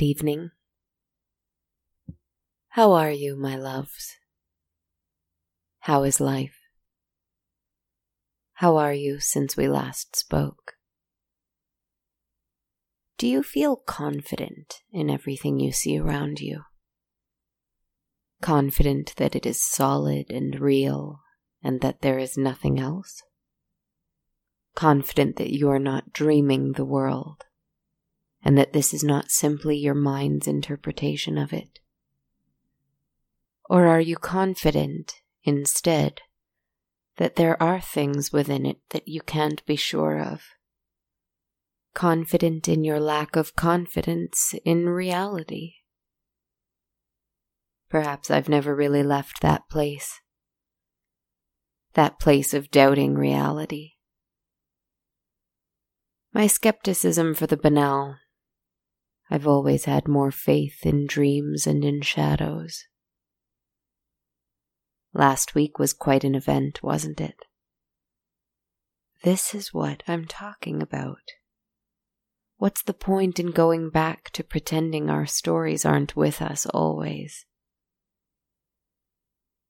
Evening. How are you, my loves? How is life? How are you since we last spoke? Do you feel confident in everything you see around you? Confident that it is solid and real and that there is nothing else? Confident that you are not dreaming the world and that this is not simply your mind's interpretation of it? Or are you confident, instead, that there are things within it that you can't be sure of? Confident in your lack of confidence in reality? Perhaps I've never really left that place. That place of doubting reality. My skepticism for the banal I've always had more faith in dreams and in shadows. Last week was quite an event, wasn't it? This is what I'm talking about. What's the point in going back to pretending our stories aren't with us always?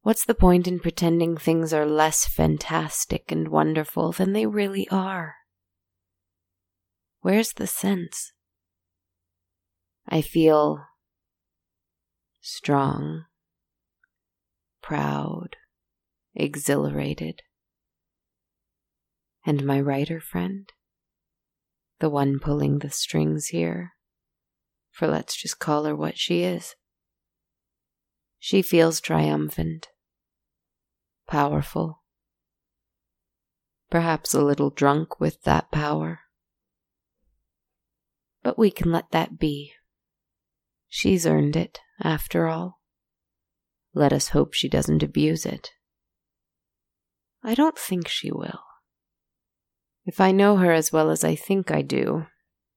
What's the point in pretending things are less fantastic and wonderful than they really are? Where's the sense? I feel strong, proud, exhilarated. And my writer friend, the one pulling the strings here, for let's just call her what she is. She feels triumphant, powerful, perhaps a little drunk with that power. But we can let that be She's earned it, after all. Let us hope she doesn't abuse it. I don't think she will. If I know her as well as I think I do,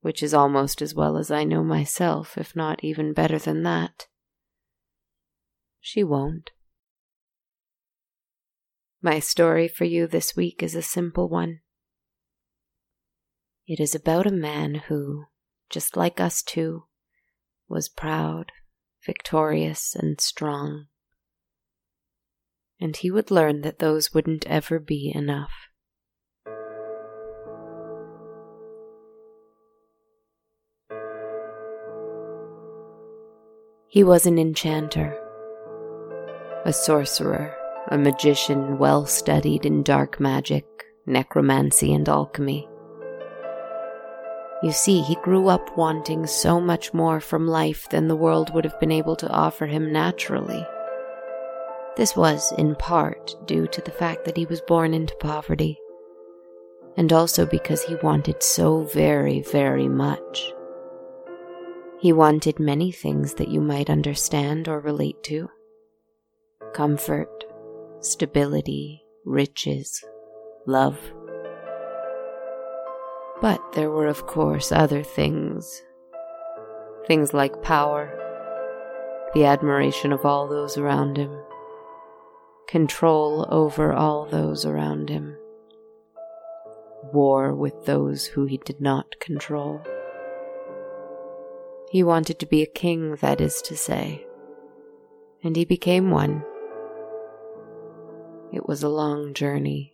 which is almost as well as I know myself, if not even better than that, she won't. My story for you this week is a simple one. It is about a man who, just like us two, was proud, victorious, and strong. And he would learn that those wouldn't ever be enough. He was an enchanter, a sorcerer, a magician well studied in dark magic, necromancy, and alchemy. You see, he grew up wanting so much more from life than the world would have been able to offer him naturally. This was, in part, due to the fact that he was born into poverty, and also because he wanted so very, very much. He wanted many things that you might understand or relate to comfort, stability, riches, love. But there were, of course, other things. Things like power, the admiration of all those around him, control over all those around him, war with those who he did not control. He wanted to be a king, that is to say, and he became one. It was a long journey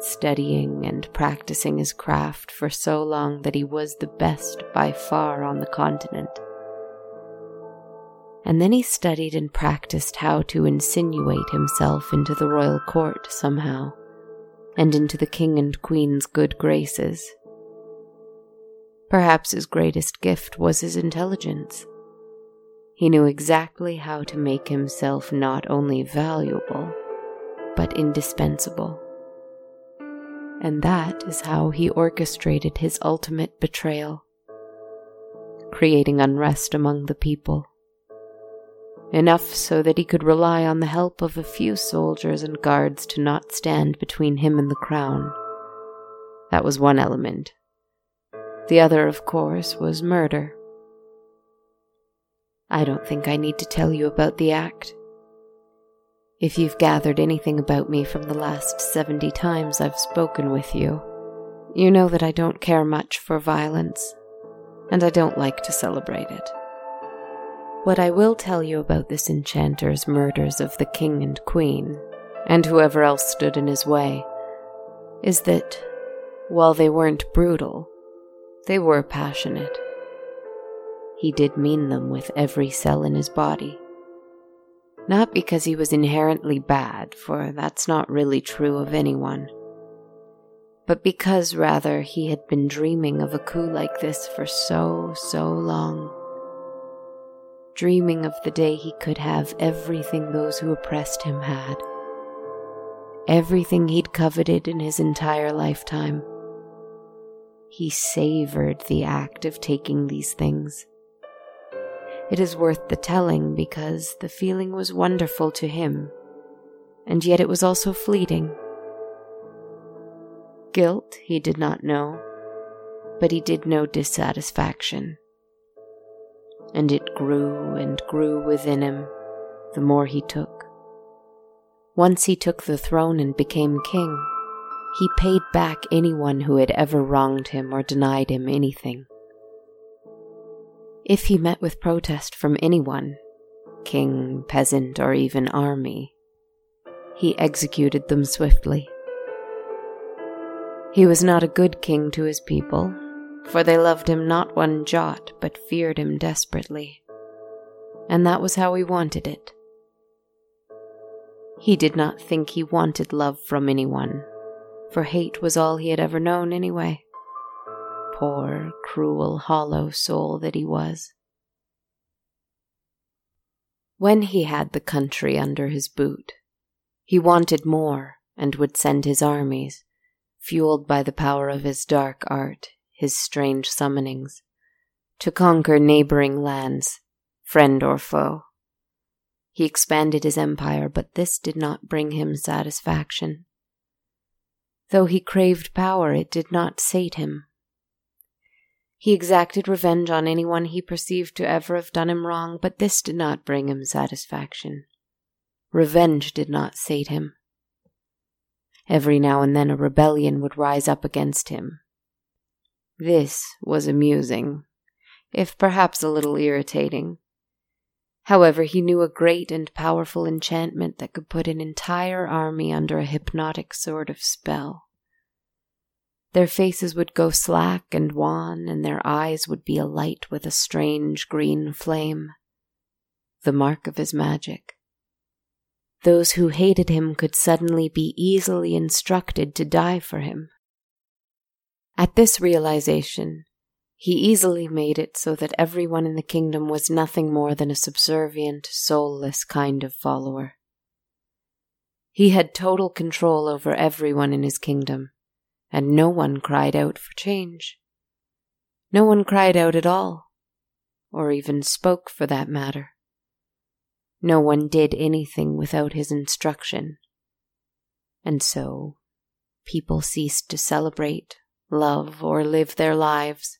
studying and practicing his craft for so long that he was the best by far on the continent. And then he studied and practiced how to insinuate himself into the royal court somehow, and into the king and queen's good graces. Perhaps his greatest gift was his intelligence. He knew exactly how to make himself not only valuable, but indispensable and that is how he orchestrated his ultimate betrayal, creating unrest among the people. Enough so that he could rely on the help of a few soldiers and guards to not stand between him and the crown. That was one element. The other, of course, was murder. I don't think I need to tell you about the act. If you've gathered anything about me from the last 70 times I've spoken with you, you know that I don't care much for violence, and I don't like to celebrate it. What I will tell you about this enchanter's murders of the king and queen, and whoever else stood in his way, is that while they weren't brutal, they were passionate. He did mean them with every cell in his body. Not because he was inherently bad, for that's not really true of anyone, but because rather he had been dreaming of a coup like this for so, so long. Dreaming of the day he could have everything those who oppressed him had, everything he'd coveted in his entire lifetime. He savored the act of taking these things it is worth the telling because the feeling was wonderful to him, and yet it was also fleeting. Guilt he did not know, but he did know dissatisfaction. And it grew and grew within him the more he took. Once he took the throne and became king, he paid back anyone who had ever wronged him or denied him anything. If he met with protest from anyone, king, peasant, or even army, he executed them swiftly. He was not a good king to his people, for they loved him not one jot, but feared him desperately. And that was how he wanted it. He did not think he wanted love from anyone, for hate was all he had ever known anyway poor, cruel, hollow soul that he was. When he had the country under his boot, he wanted more and would send his armies, fueled by the power of his dark art, his strange summonings, to conquer neighboring lands, friend or foe. He expanded his empire, but this did not bring him satisfaction. Though he craved power, it did not sate him. He exacted revenge on anyone he perceived to ever have done him wrong, but this did not bring him satisfaction. Revenge did not sate him. Every now and then a rebellion would rise up against him. This was amusing, if perhaps a little irritating. However, he knew a great and powerful enchantment that could put an entire army under a hypnotic sort of spell. Their faces would go slack and wan, and their eyes would be alight with a strange green flame, the mark of his magic. Those who hated him could suddenly be easily instructed to die for him. At this realization, he easily made it so that everyone in the kingdom was nothing more than a subservient, soulless kind of follower. He had total control over everyone in his kingdom and no one cried out for change. No one cried out at all, or even spoke for that matter. No one did anything without his instruction. And so, people ceased to celebrate, love, or live their lives.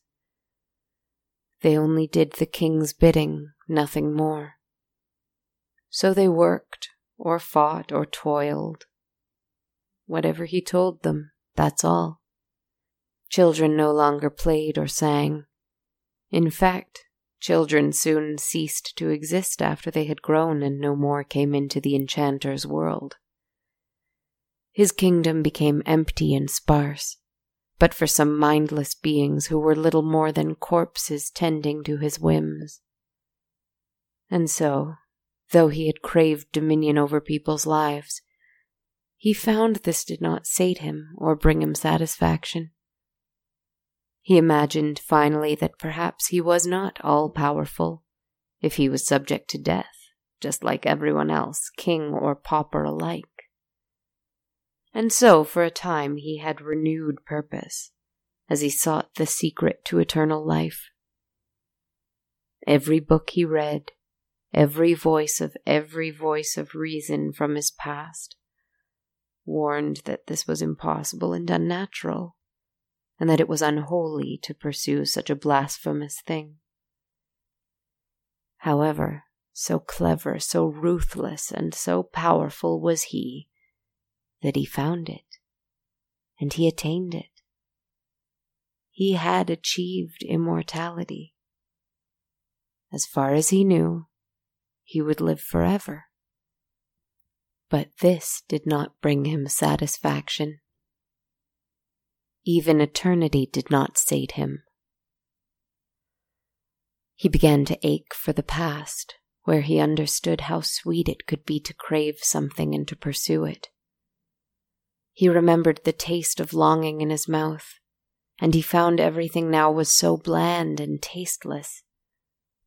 They only did the king's bidding, nothing more. So they worked, or fought, or toiled, whatever he told them. That's all. Children no longer played or sang. In fact, children soon ceased to exist after they had grown and no more came into the enchanter's world. His kingdom became empty and sparse, but for some mindless beings who were little more than corpses tending to his whims. And so, though he had craved dominion over people's lives, he found this did not sate him or bring him satisfaction. He imagined finally that perhaps he was not all powerful if he was subject to death, just like everyone else, king or pauper alike. And so, for a time, he had renewed purpose as he sought the secret to eternal life. Every book he read, every voice of every voice of reason from his past, warned that this was impossible and unnatural, and that it was unholy to pursue such a blasphemous thing. However, so clever, so ruthless, and so powerful was he that he found it, and he attained it. He had achieved immortality. As far as he knew, he would live forever. But this did not bring him satisfaction. Even eternity did not sate him. He began to ache for the past, where he understood how sweet it could be to crave something and to pursue it. He remembered the taste of longing in his mouth, and he found everything now was so bland and tasteless.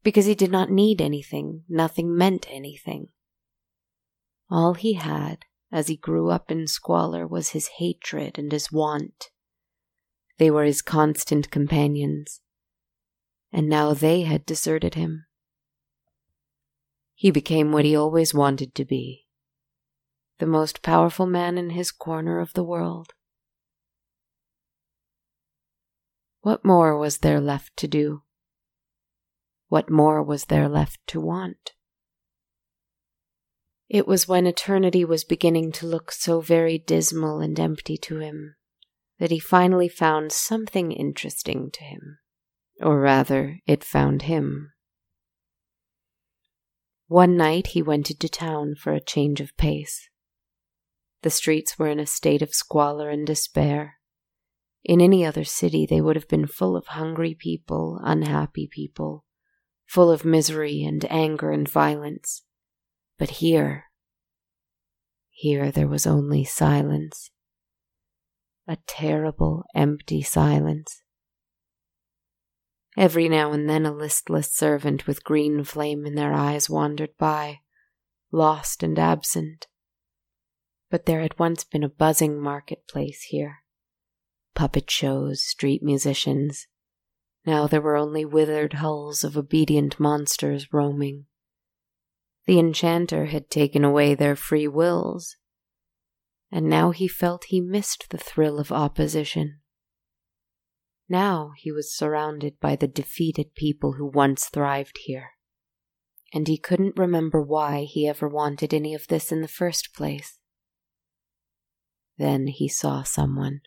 Because he did not need anything, nothing meant anything. All he had, as he grew up in squalor, was his hatred and his want. They were his constant companions, and now they had deserted him. He became what he always wanted to be the most powerful man in his corner of the world. What more was there left to do? What more was there left to want? It was when eternity was beginning to look so very dismal and empty to him that he finally found something interesting to him. Or rather, it found him. One night he went into town for a change of pace. The streets were in a state of squalor and despair. In any other city, they would have been full of hungry people, unhappy people, full of misery and anger and violence. But here, here there was only silence. A terrible, empty silence. Every now and then a listless servant with green flame in their eyes wandered by, lost and absent. But there had once been a buzzing marketplace here puppet shows, street musicians. Now there were only withered hulls of obedient monsters roaming. The enchanter had taken away their free wills, and now he felt he missed the thrill of opposition. Now he was surrounded by the defeated people who once thrived here, and he couldn't remember why he ever wanted any of this in the first place. Then he saw someone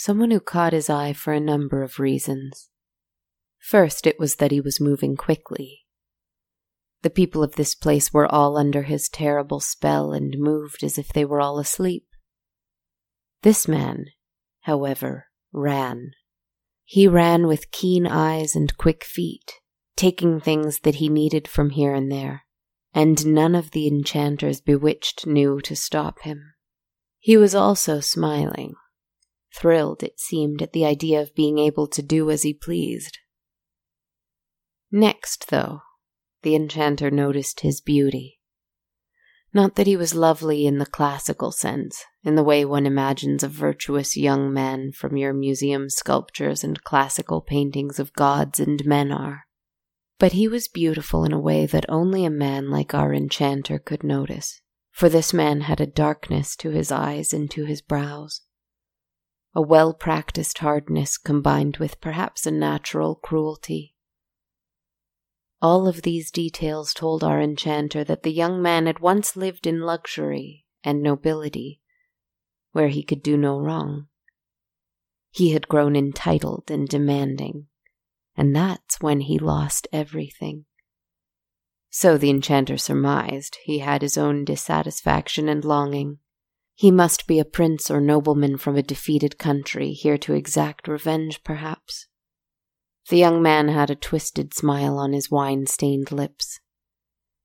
someone who caught his eye for a number of reasons. First, it was that he was moving quickly. The people of this place were all under his terrible spell and moved as if they were all asleep. This man, however, ran. He ran with keen eyes and quick feet, taking things that he needed from here and there, and none of the enchanters bewitched knew to stop him. He was also smiling, thrilled, it seemed, at the idea of being able to do as he pleased. Next, though, the enchanter noticed his beauty. Not that he was lovely in the classical sense, in the way one imagines a virtuous young man from your museum sculptures and classical paintings of gods and men are. But he was beautiful in a way that only a man like our enchanter could notice, for this man had a darkness to his eyes and to his brows, a well practiced hardness combined with perhaps a natural cruelty. All of these details told our enchanter that the young man had once lived in luxury and nobility, where he could do no wrong. He had grown entitled and demanding, and that's when he lost everything. So the enchanter surmised he had his own dissatisfaction and longing, he must be a prince or nobleman from a defeated country, here to exact revenge, perhaps. The young man had a twisted smile on his wine stained lips.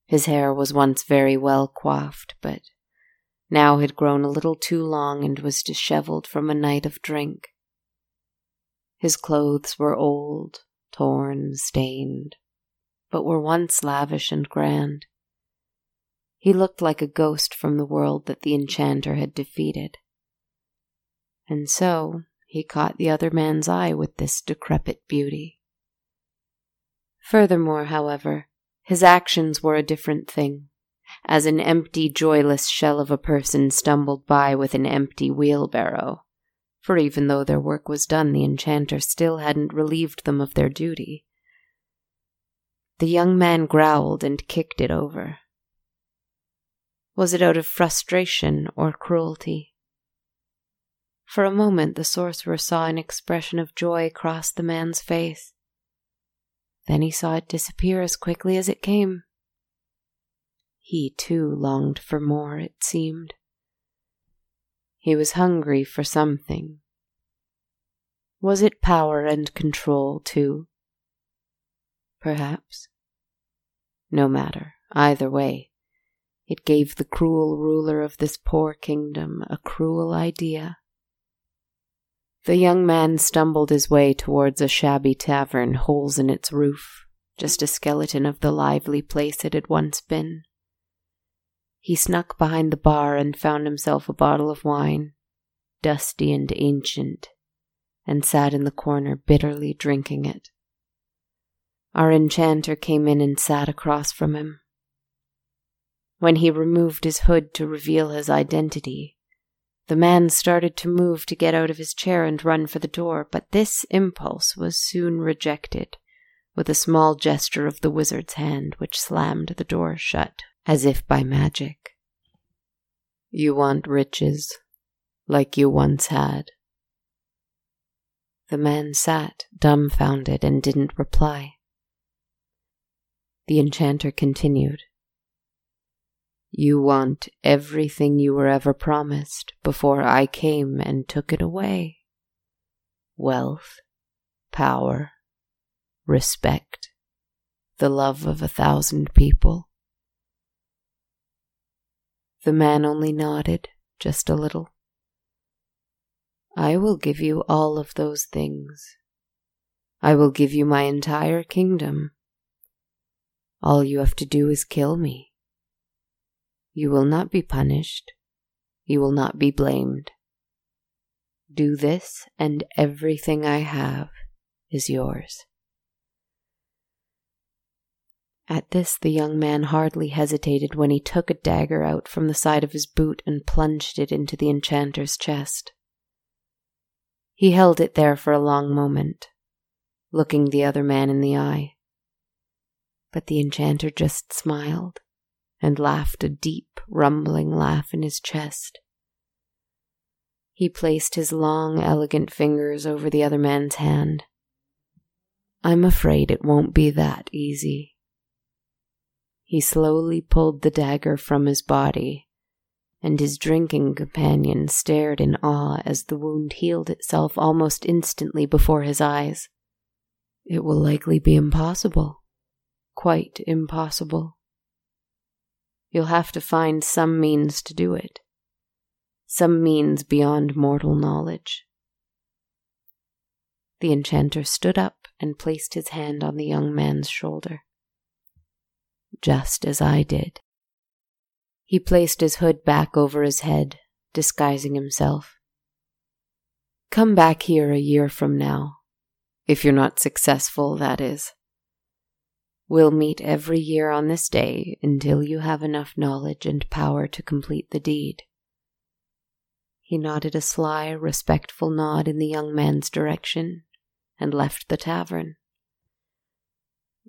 His hair was once very well coiffed, but now had grown a little too long and was disheveled from a night of drink. His clothes were old, torn, stained, but were once lavish and grand. He looked like a ghost from the world that the enchanter had defeated. And so he caught the other man's eye with this decrepit beauty. Furthermore, however, his actions were a different thing, as an empty, joyless shell of a person stumbled by with an empty wheelbarrow. For even though their work was done, the enchanter still hadn't relieved them of their duty. The young man growled and kicked it over, was it out of frustration or cruelty? For a moment, the sorcerer saw an expression of joy cross the man's face. Then he saw it disappear as quickly as it came. He too longed for more, it seemed. He was hungry for something. Was it power and control, too? Perhaps. No matter, either way, it gave the cruel ruler of this poor kingdom a cruel idea. The young man stumbled his way towards a shabby tavern, holes in its roof, just a skeleton of the lively place it had once been. He snuck behind the bar and found himself a bottle of wine, dusty and ancient, and sat in the corner bitterly drinking it. Our enchanter came in and sat across from him. When he removed his hood to reveal his identity, the man started to move to get out of his chair and run for the door, but this impulse was soon rejected with a small gesture of the wizard's hand, which slammed the door shut as if by magic. You want riches, like you once had. The man sat dumbfounded and didn't reply. The enchanter continued. You want everything you were ever promised before I came and took it away wealth, power, respect, the love of a thousand people. The man only nodded just a little. I will give you all of those things. I will give you my entire kingdom. All you have to do is kill me. You will not be punished. You will not be blamed. Do this, and everything I have is yours. At this, the young man hardly hesitated when he took a dagger out from the side of his boot and plunged it into the enchanter's chest. He held it there for a long moment, looking the other man in the eye. But the enchanter just smiled and laughed a deep, rumbling laugh in his chest. He placed his long, elegant fingers over the other man's hand. I'm afraid it won't be that easy. He slowly pulled the dagger from his body, and his drinking companion stared in awe as the wound healed itself almost instantly before his eyes. It will likely be impossible. Quite impossible. You'll have to find some means to do it, some means beyond mortal knowledge. The enchanter stood up and placed his hand on the young man's shoulder. Just as I did. He placed his hood back over his head, disguising himself. Come back here a year from now. If you're not successful, that is. We'll meet every year on this day until you have enough knowledge and power to complete the deed. He nodded a sly, respectful nod in the young man's direction and left the tavern.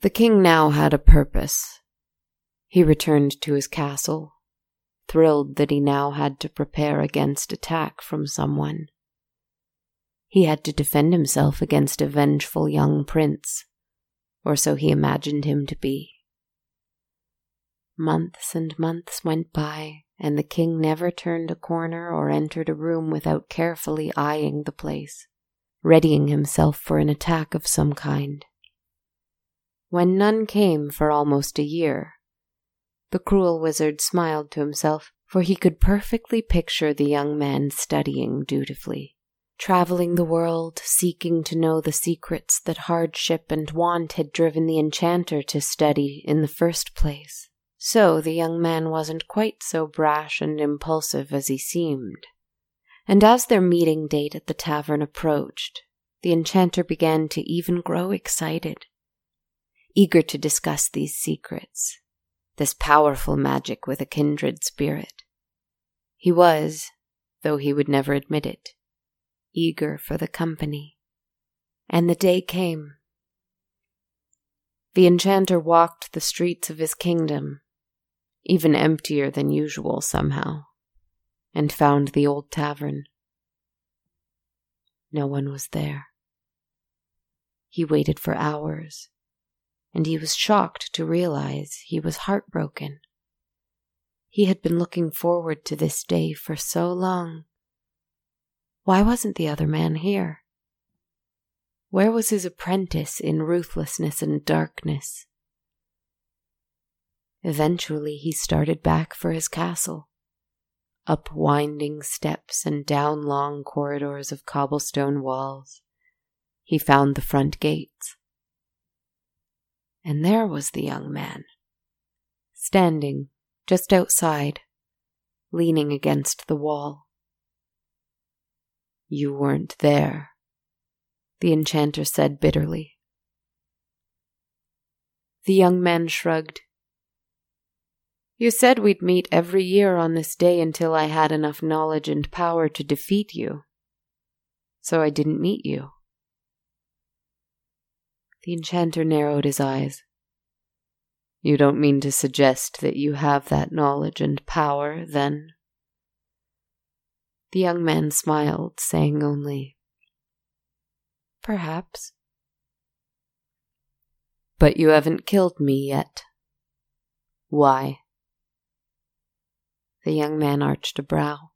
The king now had a purpose. He returned to his castle, thrilled that he now had to prepare against attack from someone. He had to defend himself against a vengeful young prince or so he imagined him to be. Months and months went by, and the king never turned a corner or entered a room without carefully eyeing the place, readying himself for an attack of some kind. When none came for almost a year, the cruel wizard smiled to himself, for he could perfectly picture the young man studying dutifully traveling the world, seeking to know the secrets that hardship and want had driven the enchanter to study in the first place. So the young man wasn't quite so brash and impulsive as he seemed. And as their meeting date at the tavern approached, the enchanter began to even grow excited, eager to discuss these secrets, this powerful magic with a kindred spirit. He was, though he would never admit it, eager for the company. And the day came. The enchanter walked the streets of his kingdom, even emptier than usual somehow, and found the old tavern. No one was there. He waited for hours, and he was shocked to realize he was heartbroken. He had been looking forward to this day for so long. Why wasn't the other man here? Where was his apprentice in ruthlessness and darkness? Eventually, he started back for his castle, up winding steps and down long corridors of cobblestone walls. He found the front gates. And there was the young man, standing just outside, leaning against the wall. You weren't there, the enchanter said bitterly. The young man shrugged. You said we'd meet every year on this day until I had enough knowledge and power to defeat you. So I didn't meet you. The enchanter narrowed his eyes. You don't mean to suggest that you have that knowledge and power, then? The young man smiled, saying only, Perhaps. But you haven't killed me yet. Why? The young man arched a brow.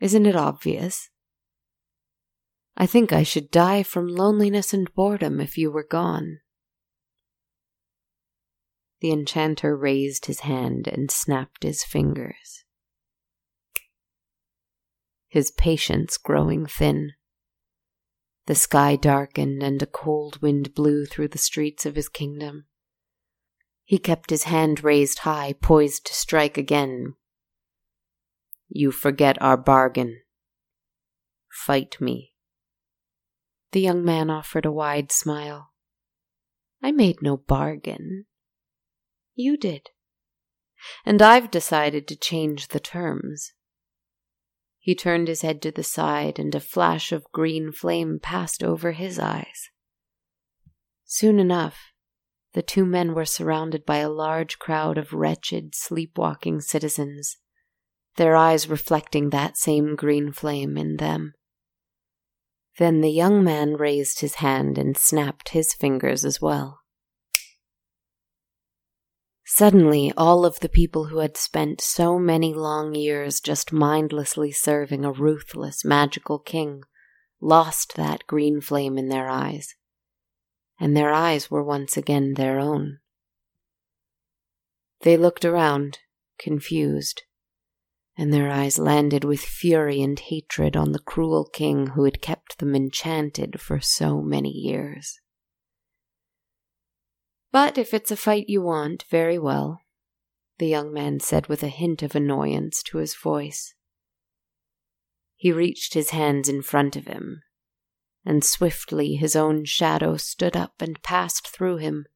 Isn't it obvious? I think I should die from loneliness and boredom if you were gone. The enchanter raised his hand and snapped his fingers. His patience growing thin. The sky darkened and a cold wind blew through the streets of his kingdom. He kept his hand raised high, poised to strike again. You forget our bargain. Fight me. The young man offered a wide smile. I made no bargain. You did. And I've decided to change the terms. He turned his head to the side, and a flash of green flame passed over his eyes. Soon enough, the two men were surrounded by a large crowd of wretched, sleepwalking citizens, their eyes reflecting that same green flame in them. Then the young man raised his hand and snapped his fingers as well. Suddenly, all of the people who had spent so many long years just mindlessly serving a ruthless, magical king lost that green flame in their eyes, and their eyes were once again their own. They looked around, confused, and their eyes landed with fury and hatred on the cruel king who had kept them enchanted for so many years. But if it's a fight you want, very well, the young man said with a hint of annoyance to his voice. He reached his hands in front of him, and swiftly his own shadow stood up and passed through him,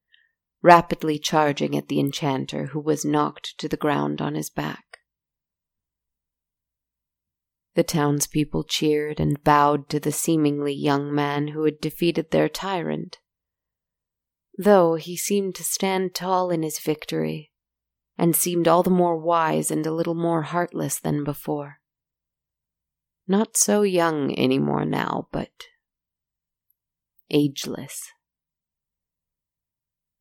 rapidly charging at the enchanter who was knocked to the ground on his back. The townspeople cheered and bowed to the seemingly young man who had defeated their tyrant though he seemed to stand tall in his victory, and seemed all the more wise and a little more heartless than before. Not so young any more now, but ageless.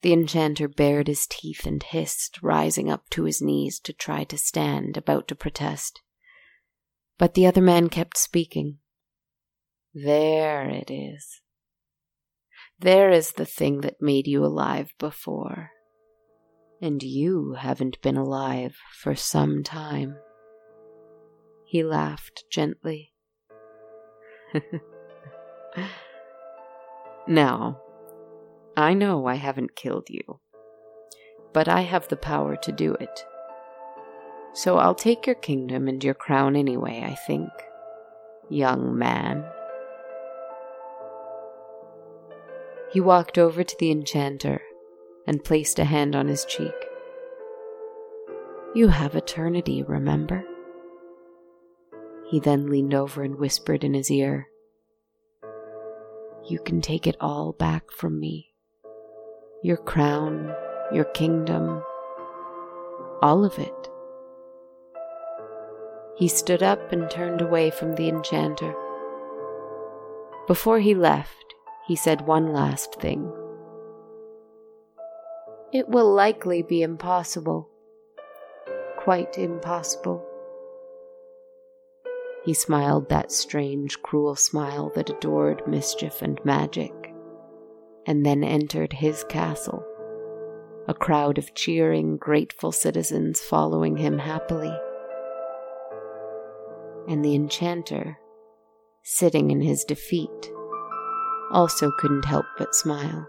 The enchanter bared his teeth and hissed, rising up to his knees to try to stand, about to protest. But the other man kept speaking. There it is. There is the thing that made you alive before. And you haven't been alive for some time. He laughed gently. now, I know I haven't killed you, but I have the power to do it. So I'll take your kingdom and your crown anyway, I think, young man. He walked over to the enchanter and placed a hand on his cheek. You have eternity, remember? He then leaned over and whispered in his ear, You can take it all back from me. Your crown, your kingdom, all of it. He stood up and turned away from the enchanter. Before he left, he said one last thing. it will likely be impossible. Quite impossible. He smiled that strange, cruel smile that adored mischief and magic, and then entered his castle, a crowd of cheering, grateful citizens following him happily. And the enchanter, sitting in his defeat, also couldn't help but smile.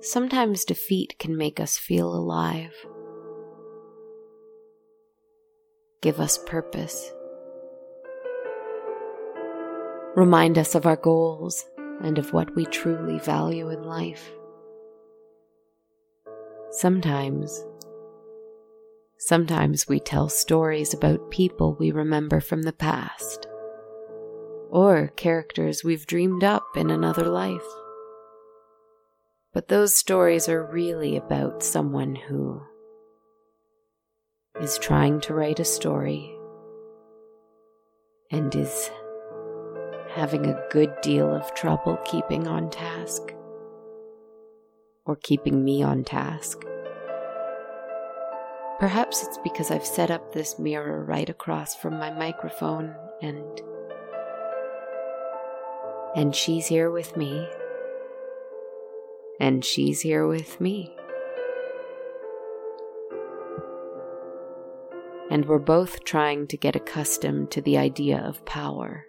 Sometimes defeat can make us feel alive, give us purpose, remind us of our goals and of what we truly value in life. Sometimes, sometimes we tell stories about people we remember from the past, or characters we've dreamed up in another life. But those stories are really about someone who is trying to write a story and is having a good deal of trouble keeping on task or keeping me on task. Perhaps it's because I've set up this mirror right across from my microphone and and she's here with me and she's here with me. And we're both trying to get accustomed to the idea of power.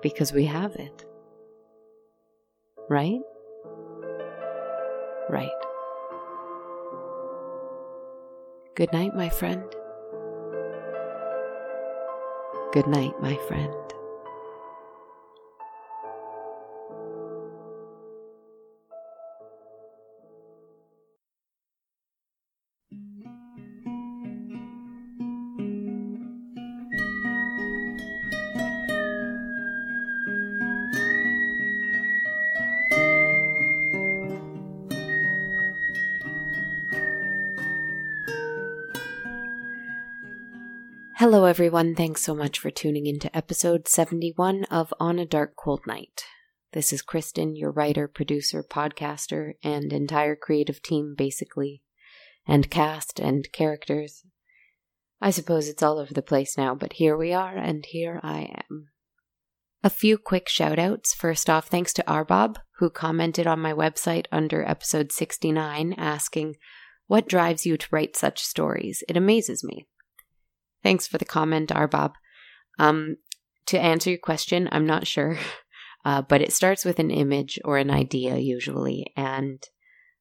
Because we have it. Right? Right. Good night, my friend. Good night, my friend. Everyone. Thanks so much for tuning into episode 71 of On a Dark Cold Night. This is Kristen, your writer, producer, podcaster, and entire creative team, basically, and cast and characters. I suppose it's all over the place now, but here we are, and here I am. A few quick shout outs. First off, thanks to Arbob, who commented on my website under episode 69 asking, What drives you to write such stories? It amazes me. Thanks for the comment, Arbob. Um, to answer your question, I'm not sure, uh, but it starts with an image or an idea usually, and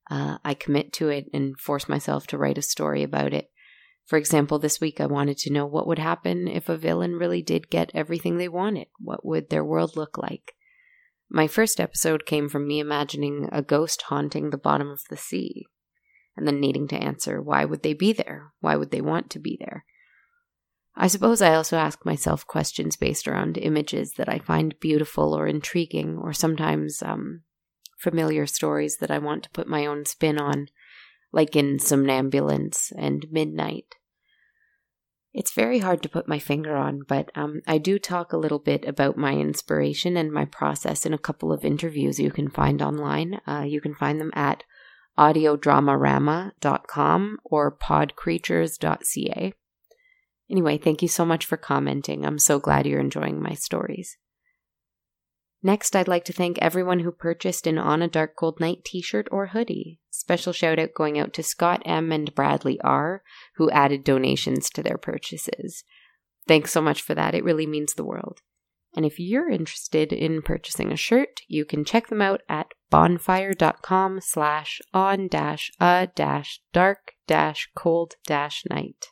uh, I commit to it and force myself to write a story about it. For example, this week I wanted to know what would happen if a villain really did get everything they wanted. What would their world look like? My first episode came from me imagining a ghost haunting the bottom of the sea, and then needing to answer why would they be there? Why would they want to be there? I suppose I also ask myself questions based around images that I find beautiful or intriguing, or sometimes um, familiar stories that I want to put my own spin on, like in Somnambulance and Midnight. It's very hard to put my finger on, but um, I do talk a little bit about my inspiration and my process in a couple of interviews you can find online. Uh, you can find them at audiodramarama.com or podcreatures.ca. Anyway, thank you so much for commenting. I'm so glad you're enjoying my stories. Next, I'd like to thank everyone who purchased an On a Dark Cold Night t shirt or hoodie. Special shout out going out to Scott M. and Bradley R., who added donations to their purchases. Thanks so much for that. It really means the world. And if you're interested in purchasing a shirt, you can check them out at bonfire.com slash on dash a dash dark dash cold dash night.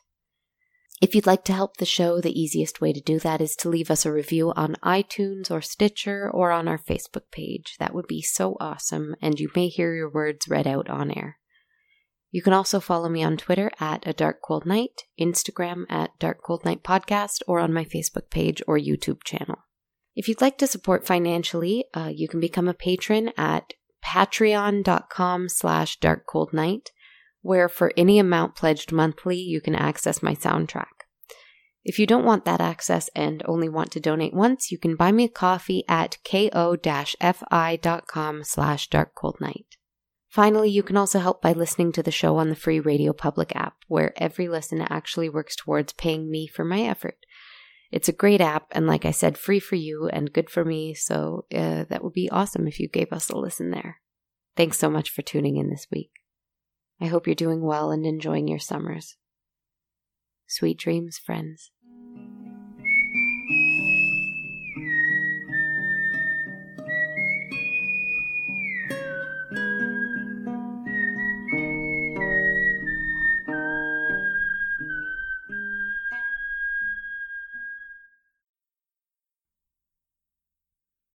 If you'd like to help the show, the easiest way to do that is to leave us a review on iTunes or Stitcher or on our Facebook page. That would be so awesome, and you may hear your words read out on air. You can also follow me on Twitter at A Dark Cold Night, Instagram at Dark Cold Night Podcast, or on my Facebook page or YouTube channel. If you'd like to support financially, uh, you can become a patron at patreon.com slash darkcoldnight where for any amount pledged monthly, you can access my soundtrack. If you don't want that access and only want to donate once, you can buy me a coffee at ko-fi.com slash darkcoldnight. Finally, you can also help by listening to the show on the free Radio Public app, where every listen actually works towards paying me for my effort. It's a great app, and like I said, free for you and good for me, so uh, that would be awesome if you gave us a listen there. Thanks so much for tuning in this week. I hope you're doing well and enjoying your summers. Sweet dreams, friends.